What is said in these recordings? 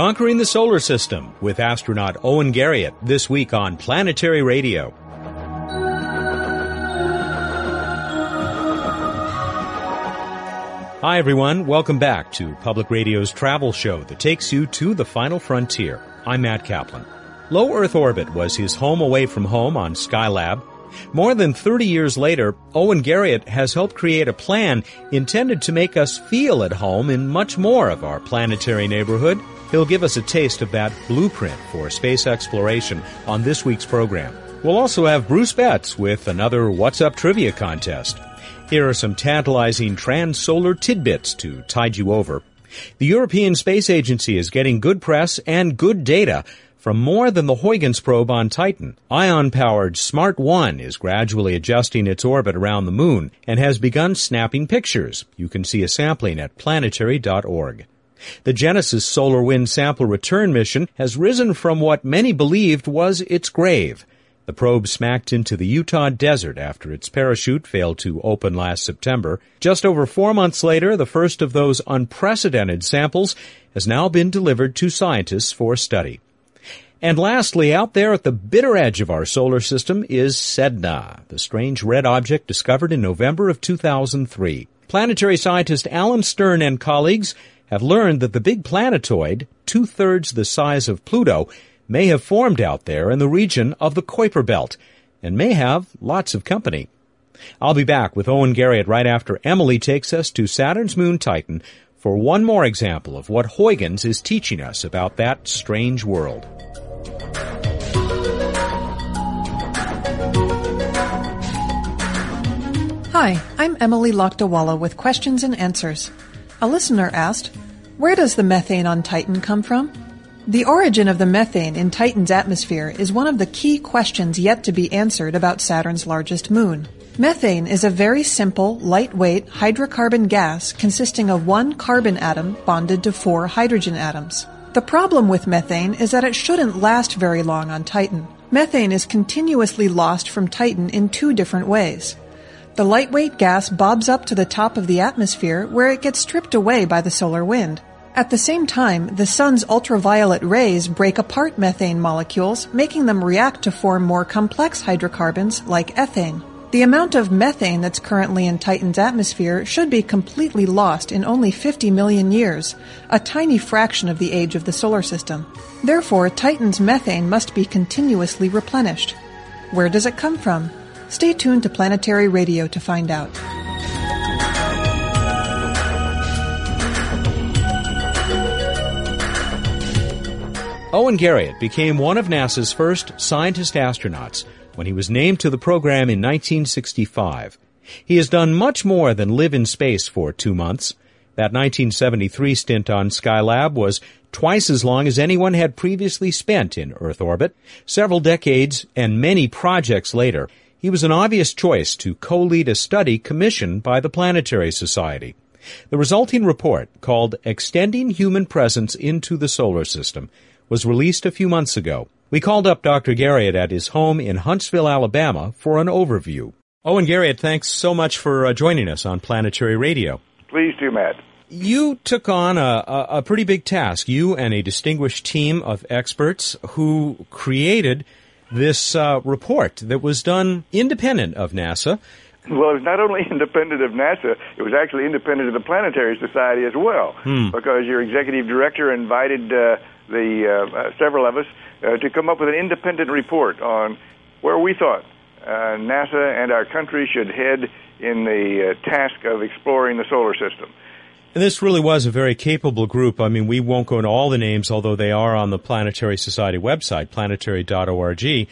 Conquering the Solar System with astronaut Owen Garriott this week on Planetary Radio. Hi, everyone. Welcome back to Public Radio's travel show that takes you to the final frontier. I'm Matt Kaplan. Low Earth orbit was his home away from home on Skylab. More than 30 years later, Owen Garriott has helped create a plan intended to make us feel at home in much more of our planetary neighborhood. He'll give us a taste of that blueprint for space exploration on this week's program. We'll also have Bruce Betts with another What's Up trivia contest. Here are some tantalizing trans-solar tidbits to tide you over. The European Space Agency is getting good press and good data from more than the Huygens probe on Titan. Ion-powered Smart 1 is gradually adjusting its orbit around the moon and has begun snapping pictures. You can see a sampling at planetary.org. The Genesis Solar Wind Sample Return mission has risen from what many believed was its grave. The probe smacked into the Utah desert after its parachute failed to open last September. Just over four months later, the first of those unprecedented samples has now been delivered to scientists for study. And lastly, out there at the bitter edge of our solar system is Sedna, the strange red object discovered in November of 2003. Planetary scientist Alan Stern and colleagues have learned that the big planetoid, two thirds the size of Pluto, may have formed out there in the region of the Kuiper Belt and may have lots of company. I'll be back with Owen Garriott right after Emily takes us to Saturn's moon Titan for one more example of what Huygens is teaching us about that strange world. Hi, I'm Emily Lakdawalla with questions and answers. A listener asked, Where does the methane on Titan come from? The origin of the methane in Titan's atmosphere is one of the key questions yet to be answered about Saturn's largest moon. Methane is a very simple, lightweight hydrocarbon gas consisting of one carbon atom bonded to four hydrogen atoms. The problem with methane is that it shouldn't last very long on Titan. Methane is continuously lost from Titan in two different ways. The lightweight gas bobs up to the top of the atmosphere where it gets stripped away by the solar wind. At the same time, the sun's ultraviolet rays break apart methane molecules, making them react to form more complex hydrocarbons like ethane. The amount of methane that's currently in Titan's atmosphere should be completely lost in only 50 million years, a tiny fraction of the age of the solar system. Therefore, Titan's methane must be continuously replenished. Where does it come from? Stay tuned to Planetary Radio to find out. Owen Garriott became one of NASA's first scientist astronauts when he was named to the program in 1965. He has done much more than live in space for two months. That 1973 stint on Skylab was twice as long as anyone had previously spent in Earth orbit. Several decades and many projects later, he was an obvious choice to co-lead a study commissioned by the Planetary Society. The resulting report, called Extending Human Presence into the Solar System, was released a few months ago. We called up Dr. Garriott at his home in Huntsville, Alabama for an overview. Owen Garriott, thanks so much for uh, joining us on Planetary Radio. Please do, Matt. You took on a, a, a pretty big task. You and a distinguished team of experts who created this uh, report that was done independent of NASA. Well, it was not only independent of NASA, it was actually independent of the Planetary Society as well, Hmm. because your executive director invited uh, the uh, uh, several of us uh, to come up with an independent report on where we thought uh, NASA and our country should head in the uh, task of exploring the solar system. And this really was a very capable group. I mean, we won't go into all the names, although they are on the Planetary Society website, planetary.org.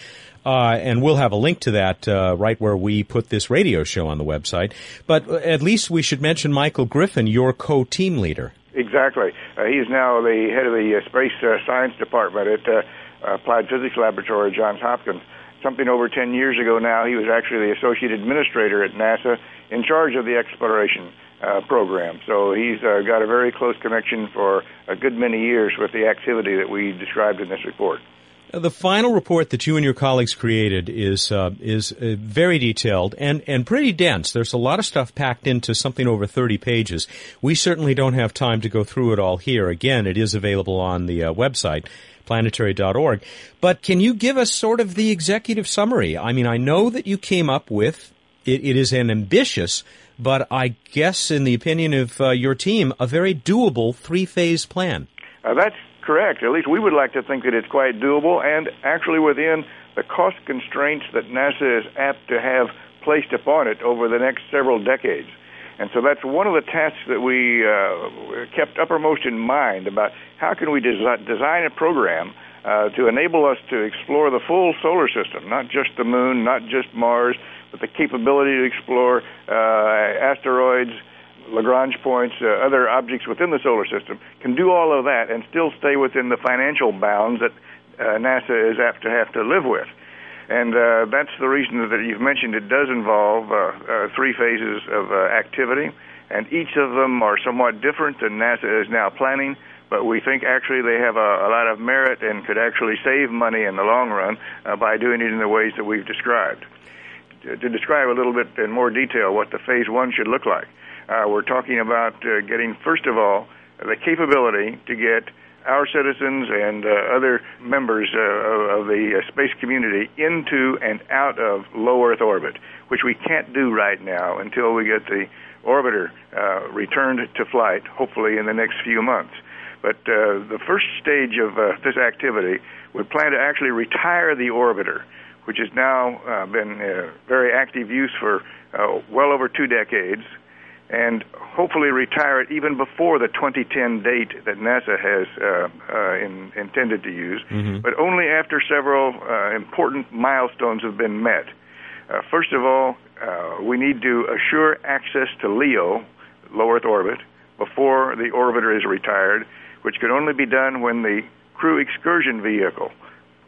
Uh, and we'll have a link to that uh, right where we put this radio show on the website. But at least we should mention Michael Griffin, your co-team leader. Exactly. Uh, he is now the head of the uh, Space uh, Science Department at uh, Applied Physics Laboratory at Johns Hopkins. Something over 10 years ago now, he was actually the associate administrator at NASA in charge of the exploration uh, program. So he's uh, got a very close connection for a good many years with the activity that we described in this report. The final report that you and your colleagues created is uh, is uh, very detailed and, and pretty dense. There's a lot of stuff packed into something over 30 pages. We certainly don't have time to go through it all here. Again, it is available on the uh, website planetary.org. But can you give us sort of the executive summary? I mean, I know that you came up with it, it is an ambitious, but I guess, in the opinion of uh, your team, a very doable three phase plan. Uh, that's correct. At least we would like to think that it's quite doable and actually within the cost constraints that NASA is apt to have placed upon it over the next several decades. And so that's one of the tasks that we uh, kept uppermost in mind about how can we desi- design a program uh, to enable us to explore the full solar system, not just the moon, not just Mars, but the capability to explore uh, asteroids, Lagrange points, uh, other objects within the solar system, can do all of that and still stay within the financial bounds that uh, NASA is apt to have to live with. And uh, that's the reason that you've mentioned it does involve uh, uh, three phases of uh, activity, and each of them are somewhat different than NASA is now planning. But we think actually they have a, a lot of merit and could actually save money in the long run by doing it in the ways that we've described. To, to describe a little bit in more detail what the phase one should look like, uh, we're talking about uh, getting, first of all, the capability to get our citizens and uh, other members uh, of, the uh, space community into and out of low Earth orbit, which we can't do right now until we get the orbiter uh, returned to flight, hopefully in the next few months. But uh, the first stage of uh, this activity, we plan to actually retire the orbiter, which has now uh, been uh, very active use for uh, well over two decades and hopefully retire it even before the 2010 date that NASA has uh, uh, in, intended to use, mm-hmm. but only after several uh, important milestones have been met. Uh, first of all, uh, we need to assure access to LEO, low Earth orbit, before the orbiter is retired, which can only be done when the crew excursion vehicle,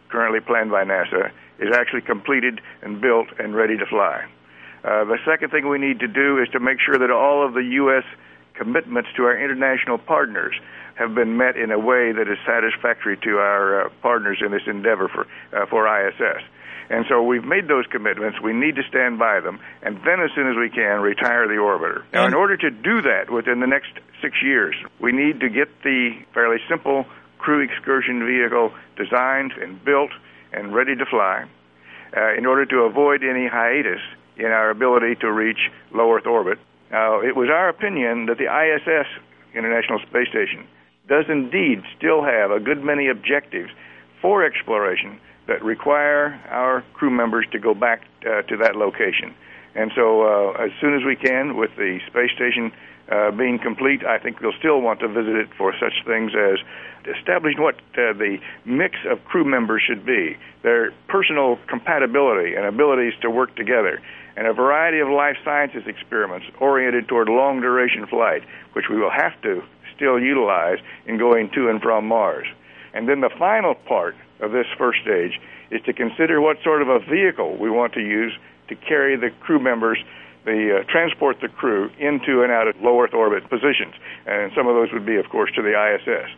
currently planned by NASA, is actually completed and built and ready to fly. Uh, the second thing we need to do is to make sure that all of the U.S. commitments to our international partners have been met in a way that is satisfactory to our uh, partners in this endeavor for uh, for ISS. And so we've made those commitments. We need to stand by them, and then as soon as we can, retire the orbiter. Now, in order to do that within the next six years, we need to get the fairly simple crew excursion vehicle designed and built and ready to fly. Uh, in order to avoid any hiatus in our ability to reach low Earth orbit. Now, it was our opinion that the ISS, International Space Station, does indeed still have a good many objectives for exploration that require our crew members to go back uh, to that location. And so, uh, as soon as we can, with the space station uh, being complete, I think we'll still want to visit it for such things as establishing what uh, the mix of crew members should be, their personal compatibility and abilities to work together, and a variety of life sciences experiments oriented toward long duration flight, which we will have to still utilize in going to and from Mars. And then the final part of this first stage is to consider what sort of a vehicle we want to use to carry the crew members the uh, transport the crew into and out of low Earth orbit positions, and some of those would be, of course, to the ISS.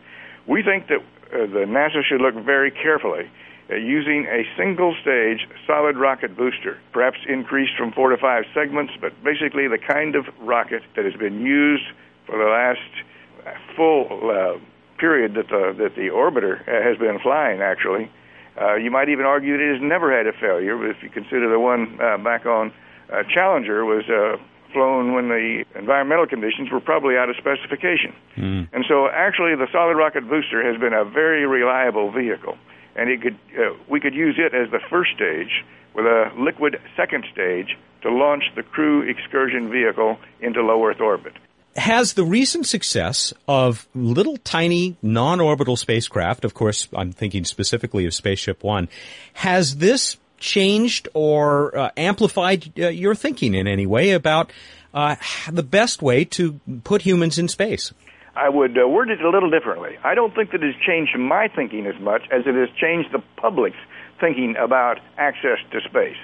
We think that uh, the NASA should look very carefully at using a single stage solid rocket booster, perhaps increased from four to five segments, but basically the kind of rocket that has been used for the last full uh, period that the, that the orbiter uh, has been flying, actually. Uh, you might even argue that it has never had a failure, but if you consider the one uh, back on uh, Challenger was uh, flown when the environmental conditions were probably out of specification. Mm. And so, actually, the solid rocket booster has been a very reliable vehicle and it could uh, we could use it as the first stage with a liquid second stage to launch the crew excursion vehicle into low Earth orbit. Has the recent success of little tiny non-orbital spacecraft, of course, I'm thinking specifically of Spaceship One, has this changed or uh, amplified uh, your thinking in any way about uh, the best way to put humans in space? I would uh, word it a little differently. I don't think that it has changed my thinking as much as it has changed the public's thinking about access to space.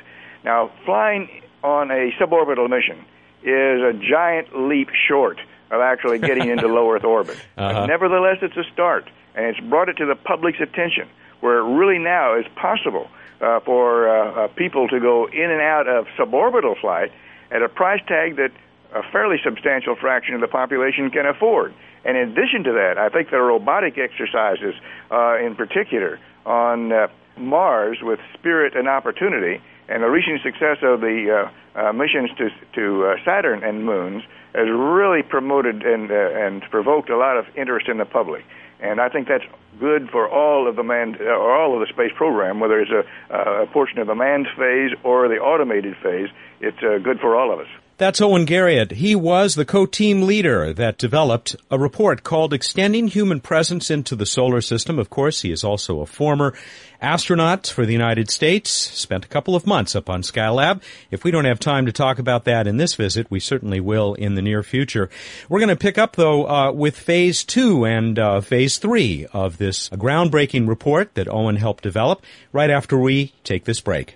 Now, flying on a suborbital mission is a giant leap short of actually getting into low Earth orbit. Uh-huh. Nevertheless, it's a start, and it's brought it to the public's attention. where it really now is possible uh, for uh, uh, people to go in and out of suborbital flight at a price tag that a fairly substantial fraction of the population can afford. And in addition to that, I think the robotic exercises, uh, in particular, on uh, Mars with Spirit and Opportunity, and the recent success of the uh, uh, missions to to uh, Saturn and moons has really promoted and uh, and provoked a lot of interest in the public. And I think that's good for all of the manned uh, or all of the space program, whether it's a, a portion of the manned phase or the automated phase. It's uh, good for all of us. That's Owen Garriott. He was the co-team leader that developed a report called Extending Human Presence into the Solar System. Of course, he is also a former astronaut for the United States, spent a couple of months up on Skylab. If we don't have time to talk about that in this visit, we certainly will in the near future. We're going to pick up, though, uh, with phase two and uh, phase three of this groundbreaking report that Owen helped develop right after we take this break.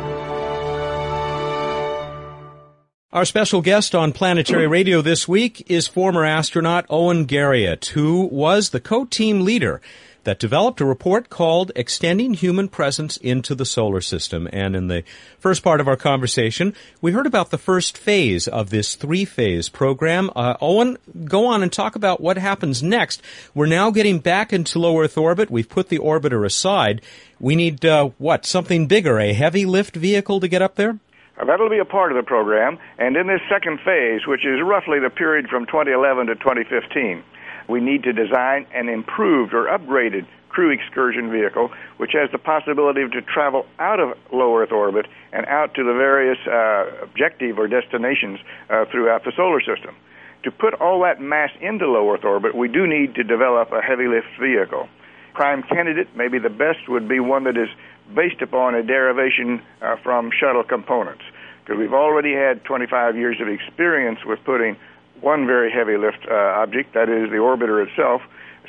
Our special guest on Planetary Radio this week is former astronaut Owen Garriott, who was the co-team leader that developed a report called Extending Human Presence into the Solar System. And in the first part of our conversation, we heard about the first phase of this three-phase program. Uh, Owen, go on and talk about what happens next. We're now getting back into low Earth orbit. We've put the orbiter aside. We need, uh, what, something bigger, a heavy lift vehicle to get up there? That'll be a part of the program. And in this second phase, which is roughly the period from 2011 to 2015, we need to design an improved or upgraded crew excursion vehicle, which has the possibility to travel out of low Earth orbit and out to the various uh, objective or destinations uh, throughout the solar system. To put all that mass into low Earth orbit, we do need to develop a heavy lift vehicle. Prime candidate, maybe the best, would be one that is based upon a derivation uh, from shuttle components. Because we've already had 25 years of experience with putting one very heavy lift uh, object, that is the orbiter itself,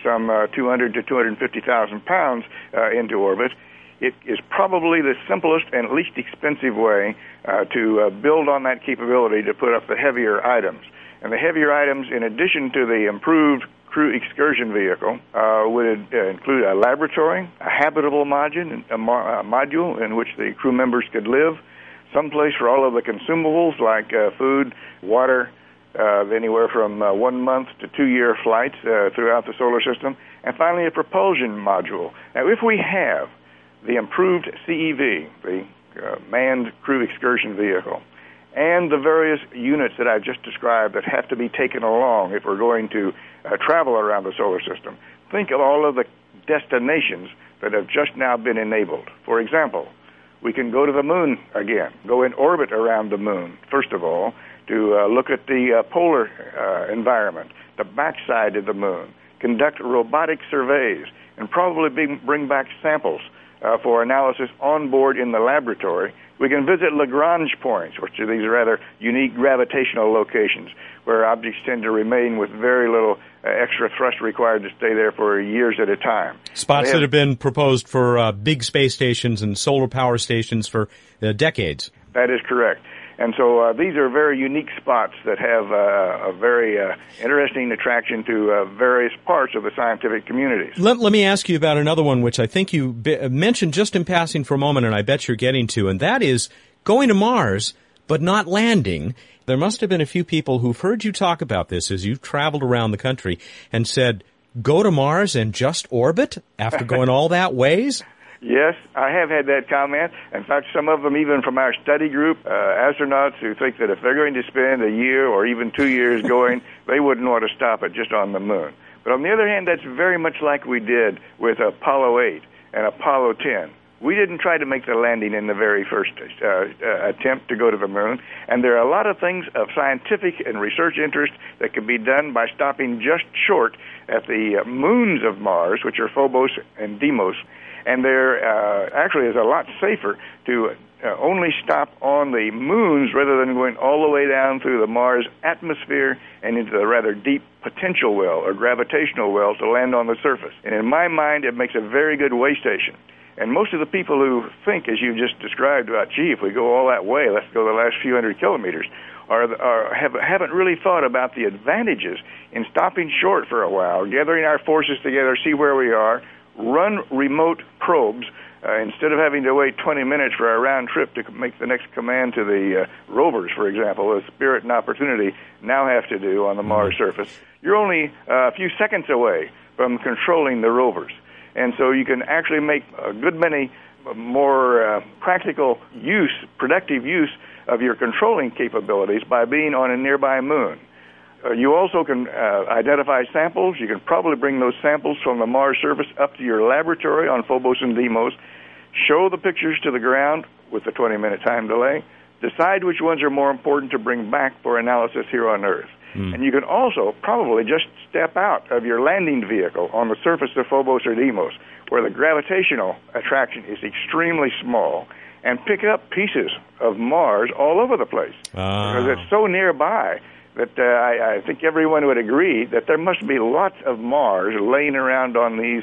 some uh, 200 to 250,000 pounds uh, into orbit. It is probably the simplest and least expensive way uh, to uh, build on that capability to put up the heavier items. And the heavier items, in addition to the improved crew excursion vehicle uh, would include a laboratory, a habitable module, a, mo- a, module in which the crew members could live, some place for all of the consumables like uh, food, water, uh, anywhere from uh, one month to two year flights uh, throughout the solar system, and finally a propulsion module. Now, if we have the improved CEV, the manned crew excursion vehicle, and the various units that I've just described that have to be taken along if we're going to uh, travel around the solar system. Think of all of the destinations that have just now been enabled. For example, we can go to the moon again, go in orbit around the moon, first of all, to uh, look at the uh, polar uh, environment, the backside of the moon, conduct robotic surveys, and probably bring back samples uh, for analysis on board in the laboratory. We can visit Lagrange points, which are these rather unique gravitational locations where objects tend to remain with very little uh, extra thrust required to stay there for years at a time. Spots have, that have been proposed for uh, big space stations and solar power stations for uh, decades. That is correct. And so uh, these are very unique spots that have uh, a very uh, interesting attraction to uh, various parts of the scientific communities. Let, let, me ask you about another one, which I think you be- mentioned just in passing for a moment, and I bet you're getting to, and that is going to Mars, but not landing. There must have been a few people who've heard you talk about this as you've traveled around the country and said, go to Mars and just orbit after going all that ways? Yes, I have had that comment. In fact, some of them, even from our study group, uh, astronauts who think that if they're going to spend a year or even two years going, they wouldn't want to stop it just on the moon. But on the other hand, that's very much like we did with Apollo 8 and Apollo 10. We didn't try to make the landing in the very first uh, uh, attempt to go to the moon, and there are a lot of things of scientific and research interest that can be done by stopping just short at the uh, moons of Mars, which are Phobos and Deimos, and there uh, actually is a lot safer to uh, only stop on the moons rather than going all the way down through the Mars atmosphere and into the rather deep potential well or gravitational well to land on the surface. And in my mind, it makes a very good way station. And most of the people who think, as you just described, about gee, if we go all that way, let's go the last few hundred kilometers, are, are have, haven't really thought about the advantages in stopping short for a while, gathering our forces together, see where we are, run remote probes uh, instead of having to wait 20 minutes for a round trip to make the next command to the uh, rovers, for example, as Spirit and Opportunity now have to do on the Mars mm-hmm. surface, you're only uh, a few seconds away from controlling the rovers. And so you can actually make a good many more uh, practical use, productive use of your controlling capabilities by being on a nearby moon. Uh, you also can uh, identify samples. You can probably bring those samples from the Mars surface up to your laboratory on Phobos and Deimos, show the pictures to the ground with the 20 minute time delay, decide which ones are more important to bring back for analysis here on Earth. Mm. And you can also probably just step out of your landing vehicle on the surface of Phobos or Deimos, where the gravitational attraction is extremely small, and pick up pieces of Mars all over the place. Ah. Because it's so nearby that uh, I, I think everyone would agree that there must be lots of Mars laying around on these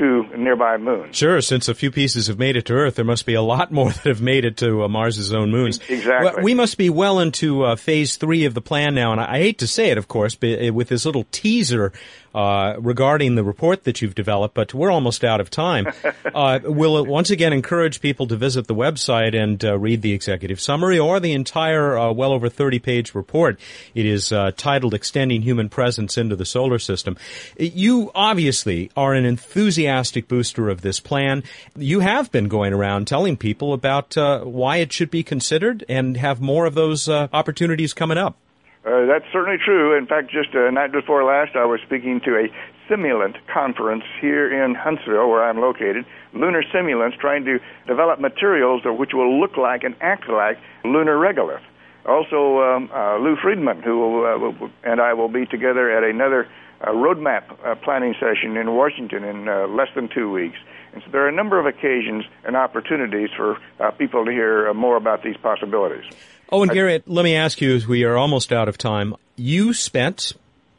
two nearby moons. Sure, since a few pieces have made it to Earth, there must be a lot more that have made it to uh, Mars's own moons. Exactly. Well, we must be well into uh, phase three of the plan now, and I, hate to say it, of course, but uh, with this little teaser uh, regarding the report that you've developed, but we're almost out of time. uh, we'll once again encourage people to visit the website and uh, read the executive summary or the entire uh, well over 30 page report. It is uh, titled Extending Human Presence into the Solar System. You obviously are an enthusiastic booster of this plan. You have been going around telling people about uh, why it should be considered and have more of those opportunities coming up. Uh, that's certainly true. In fact, just a night before last, I was speaking to a simulant conference here in Huntsville, where I'm located. Lunar simulants trying to develop materials which will look like and act like lunar regolith. Also, um, uh, Lou Friedman, who will, uh, will, and I will be together at another uh, roadmap uh, planning session in Washington in uh, less than two weeks. And so there are a number of occasions and opportunities for uh, people to hear uh, more about these possibilities. Oh, and Garrett, let me ask you, as we are almost out of time, you spent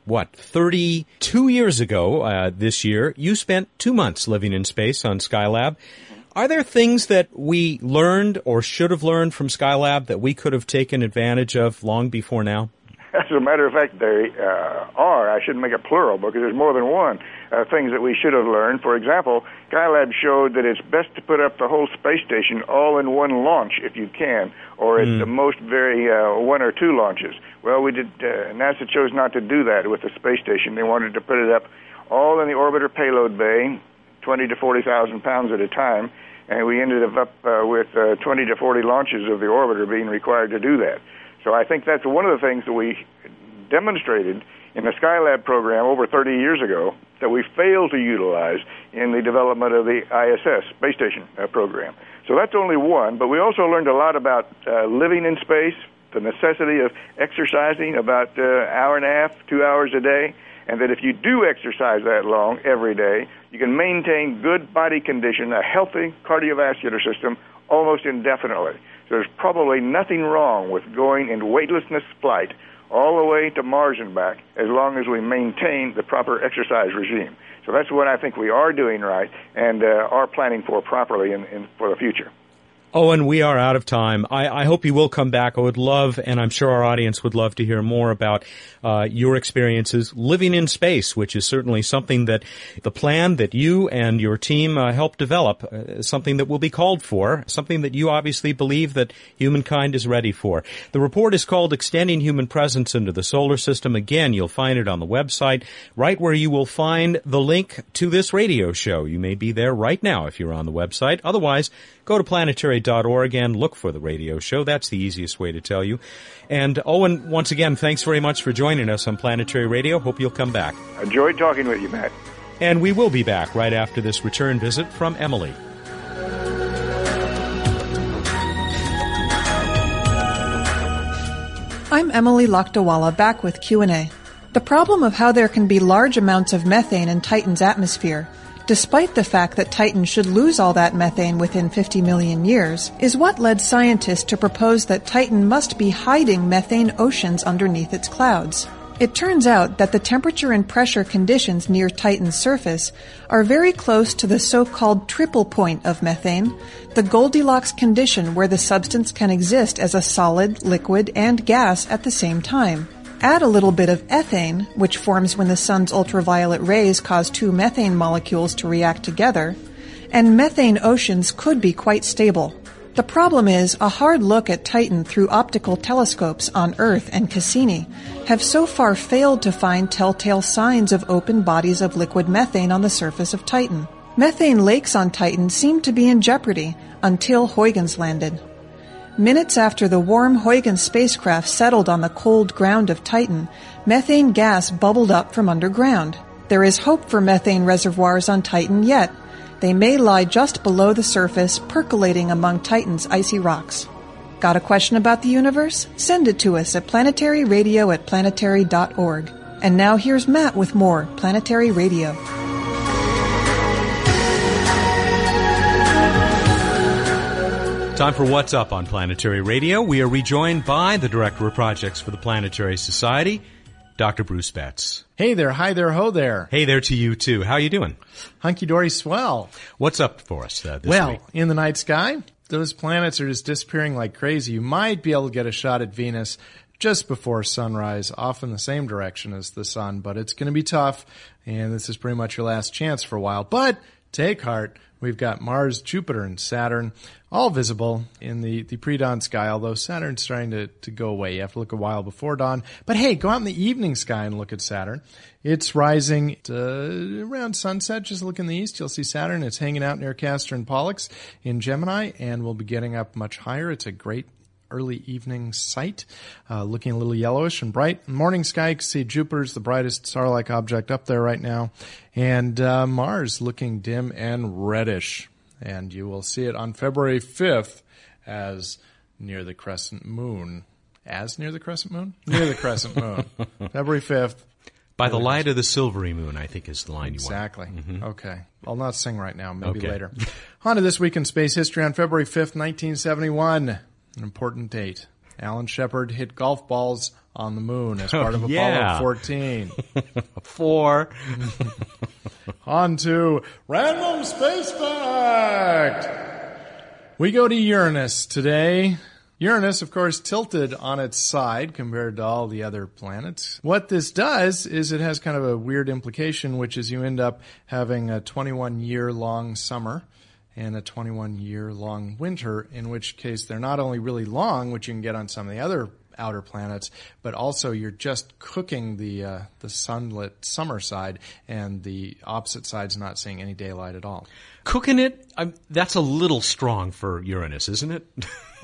what 32 years ago uh, this year you spent two months living in space on skylab. Are there things that we learned or should have learned from skylab that we could have taken advantage of long before now as a matter of fact, there uh, are. I shouldn't make it plural because there's more than one uh, things that we should have learned. For example, Skylab showed that it's best to put up the whole space station all in one launch if you can, or mm. at the most very uh, one or two launches. Well, we did. Uh, NASA chose not to do that with the space station. They wanted to put it up all in the orbiter payload bay, 20 to 40 thousand pounds at a time, and we ended up uh, with uh, 20 to 40 launches of the orbiter being required to do that. So I think that's one of the things that we demonstrated in the Skylab program over 30 years ago that we failed to utilize in the development of the ISS space station uh, program. So that's only one, but we also learned a lot about uh, living in space, the necessity of exercising about an uh, hour and a half, two hours a day, and that if you do exercise that long every day, you can maintain good body condition, a healthy cardiovascular system almost indefinitely. There's probably nothing wrong with going in weightlessness flight all the way to Mars and back as long as we maintain the proper exercise regime. So that's what I think we are doing right and uh, are planning for properly in, in, for the future. Owen, we are out of time. I, I, hope you will come back. I would love, and I'm sure our audience would love to hear more about uh, your experiences living in space, which is certainly something that the plan that you and your team uh, helped develop, uh, something that will be called for, something that you obviously believe that humankind is ready for. The report is called Extending Human Presence into the Solar System. Again, you'll find it on the website, right where you will find the link to this radio show. You may be there right now if you're on the website. Otherwise, go to planetary.org and look for the radio show. That's the easiest way to tell you. And Owen, once again, thanks very much for joining us on Planetary Radio. Hope you'll come back. Enjoyed talking with you, Matt. And we will be back right after this return visit from Emily. I'm Emily Lakdawalla back with Q&A. The problem of how there can be large amounts of methane in Titan's atmosphere despite the fact that Titan should lose all that methane within 50 million years, is what led scientists to propose that Titan must be hiding methane oceans underneath its clouds. It turns out that the temperature and pressure conditions near Titan's surface are very close to the so-called triple point of methane, the Goldilocks condition where the substance can exist as a solid, liquid, and gas at the same time. Add a little bit of ethane, which forms when the sun's ultraviolet rays cause two methane molecules to react together, and methane oceans could be quite stable. The problem is a hard look at Titan through optical telescopes on Earth and Cassini have so far failed to find telltale signs of open bodies of liquid methane on the surface of Titan. Methane lakes on Titan seemed to be in jeopardy until Huygens landed. Minutes after the warm Huygens spacecraft settled on the cold ground of Titan, methane gas bubbled up from underground. There is hope for methane reservoirs on Titan yet. They may lie just below the surface, percolating among Titan's icy rocks. Got a question about the universe? Send it to us at planetaryradio at planetary.org. And now here's Matt with more Planetary Radio. Time for What's Up on Planetary Radio. We are rejoined by the Director of Projects for the Planetary Society, Dr. Bruce Betts. Hey there, hi there, ho there. Hey there to you too. How are you doing? Hunky dory swell. What's up for us uh, this well, week? in the night sky, those planets are just disappearing like crazy. You might be able to get a shot at Venus just before sunrise, off in the same direction as the sun, but it's going to be tough, and this is pretty much your last chance for a while. But take heart. We've got Mars, Jupiter, and Saturn all visible in the, the pre-dawn sky, although Saturn's starting to, to go away. You have to look a while before dawn. But hey, go out in the evening sky and look at Saturn. It's rising to, around sunset. Just look in the east. You'll see Saturn. It's hanging out near Castor and Pollux in Gemini and will be getting up much higher. It's a great early evening sight, uh, looking a little yellowish and bright. Morning sky, you can see Jupiter's the brightest star-like object up there right now, and uh, Mars looking dim and reddish. And you will see it on February 5th as near the crescent moon. As near the crescent moon? Near the crescent moon. February 5th. By the light of the silvery moon, I think is the line exactly. you want. Exactly. Mm-hmm. Okay. I'll not sing right now, maybe okay. later. on to this week in space history on February 5th, 1971 an important date. Alan Shepard hit golf balls on the moon as oh, part of yeah. Apollo 14. Four. on to Random Space Fact! We go to Uranus today. Uranus, of course, tilted on its side compared to all the other planets. What this does is it has kind of a weird implication, which is you end up having a 21 year long summer and a 21 year long winter, in which case they're not only really long, which you can get on some of the other outer planets, but also you're just cooking the uh, the sunlit summer side, and the opposite side's not seeing any daylight at all. Cooking it, I'm, that's a little strong for Uranus, isn't it?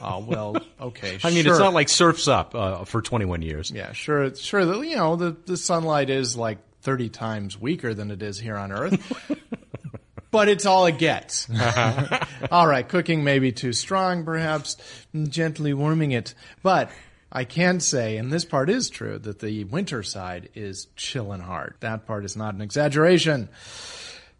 Oh well, okay. I mean, sure. it's not like surfs up uh, for 21 years. Yeah, sure, sure. You know, the the sunlight is like 30 times weaker than it is here on Earth. but it's all it gets. all right, cooking may be too strong, perhaps gently warming it, but I can say, and this part is true, that the winter side is chilling hard. That part is not an exaggeration.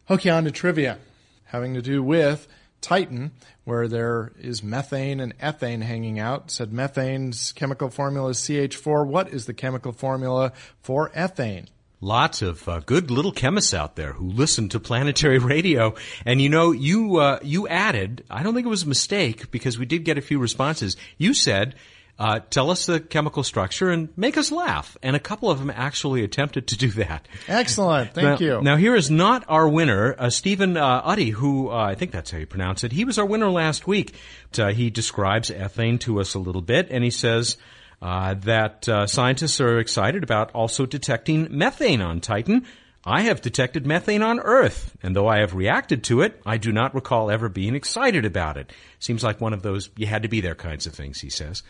Okay, on to trivia, having to do with Titan, where there is methane and ethane hanging out. Said methane's chemical formula is CH4. What is the chemical formula for ethane? Lots of uh, good little chemists out there who listen to planetary radio, and you know, you uh, you added. I don't think it was a mistake because we did get a few responses. You said, uh, "Tell us the chemical structure and make us laugh," and a couple of them actually attempted to do that. Excellent, thank now, you. Now here is not our winner, uh, Stephen uh, Uddy, who uh, I think that's how you pronounce it. He was our winner last week. Uh, he describes ethane to us a little bit, and he says uh, that uh, scientists are excited about also detecting methane on Titan. I have detected methane on Earth, and though I have reacted to it, I do not recall ever being excited about it. Seems like one of those you had to be there kinds of things, he says.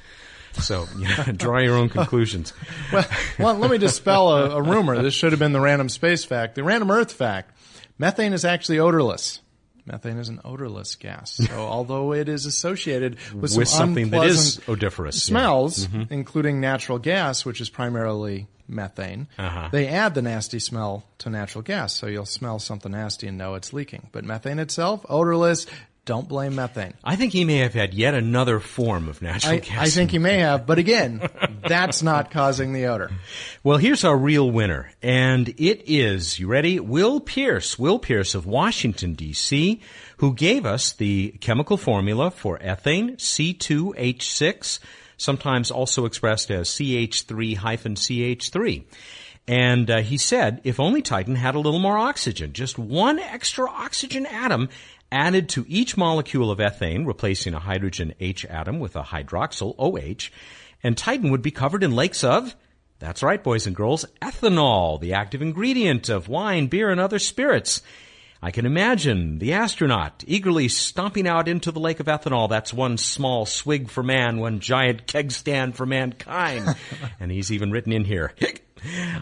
So, know, draw your own conclusions. well, well, let me dispel a, a rumor. This should have been the random space fact. The random Earth fact. Methane is actually odorless. Methane is an odorless gas. So although it is associated with, With some something that is odoriferous, yeah. smells, including natural gas, which is primarily methane, Uh-huh. they add the nasty smell to natural gas. So you'll smell something nasty and know it's leaking. But methane itself, odorless. Don't blame methane. I think he may have had yet another form of natural I, gas. I think he may have, but again, that's not causing the odor. Well, here's our real winner, and it is, you ready? Will Pierce, Will Pierce of Washington, D.C., who gave us the chemical formula for ethane, C2H6, sometimes also expressed as CH3-CH3. And uh, he said, if only Titan had a little more oxygen, just one extra oxygen atom added to each molecule of ethane, replacing a hydrogen H atom with a hydroxyl OH, and Titan would be covered in lakes of, that's right, boys and girls, ethanol, the active ingredient of wine, beer, and other spirits. I can imagine the astronaut eagerly stomping out into the lake of ethanol. That's one small swig for man, one giant keg stand for mankind. and he's even written in here.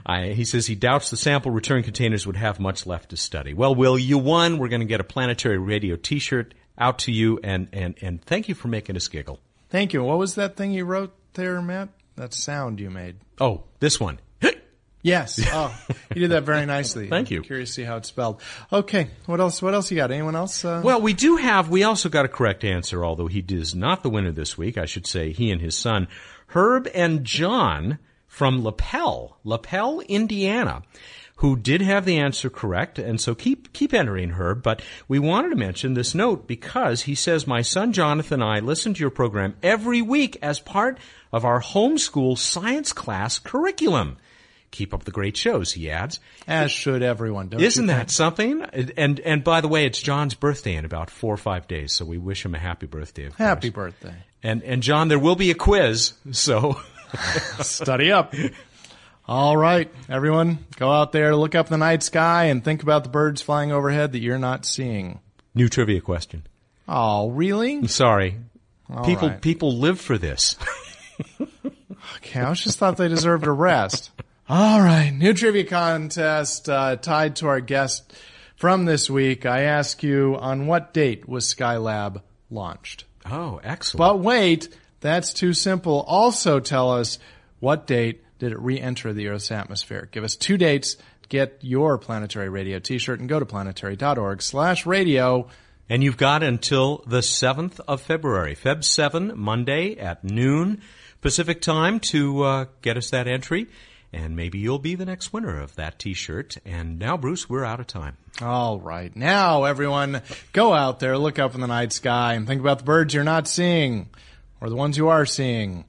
I, he says he doubts the sample return containers would have much left to study. Well, Will, you won. We're going to get a planetary radio t-shirt out to you and, and, and thank you for making us giggle. Thank you. What was that thing you wrote there, Matt? That sound you made. Oh, this one. Yes. Oh, you did that very nicely. Thank I'm you. Curious to see how it's spelled. Okay. What else? What else you got? Anyone else? Uh, Well, we do have, we also got a correct answer, although he is not the winner this week. I should say he and his son, Herb and John from Lapel, Lapel, Indiana, who did have the answer correct. And so keep, keep entering her. But we wanted to mention this note because he says, my son Jonathan and I listen to your program every week as part of our homeschool science class curriculum. Keep up the great shows, he adds. as should everyone. Don't Isn't that something? And and by the way, it's John's birthday in about four or five days, so we wish him a happy birthday. Of Happy course. birthday. And and John, there will be a quiz, so Study up. All right, everyone, go out there, look up the night sky, and think about the birds flying overhead that you're not seeing. new trivia question. Oh, really? I'm sorry, people right. people live for this. Okay, I just thought they deserved a rest. All right, new trivia contest uh, tied to our guest from this week. I ask you, on what date was Skylab launched? Oh, excellent. But wait, that's too simple. Also tell us what date did it re-enter the Earth's atmosphere. Give us two dates, get your Planetary Radio t-shirt, and go to planetary.org slash radio. And you've got until the 7th of February, Feb 7, Monday at noon Pacific time to uh, get us that entry. And maybe you'll be the next winner of that t-shirt. And now, Bruce, we're out of time. All right. Now, everyone, go out there, look up in the night sky, and think about the birds you're not seeing, or the ones you are seeing,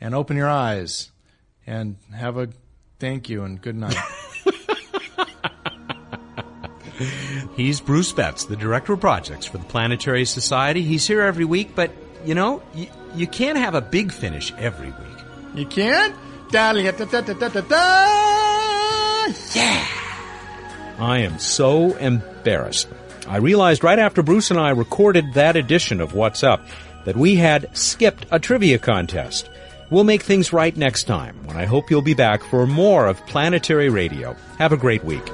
and open your eyes, and have a thank you and good night. He's Bruce Betts, the Director of Projects for the Planetary Society. He's here every week, but, you know, you, you can't have a big finish every week. you can't? Yeah! I am so embarrassed. I realized right after Bruce and I recorded that edition of What's Up that we had skipped a trivia contest. We'll make things right next time when I hope you'll be back for more of Planetary Radio. Have a great week.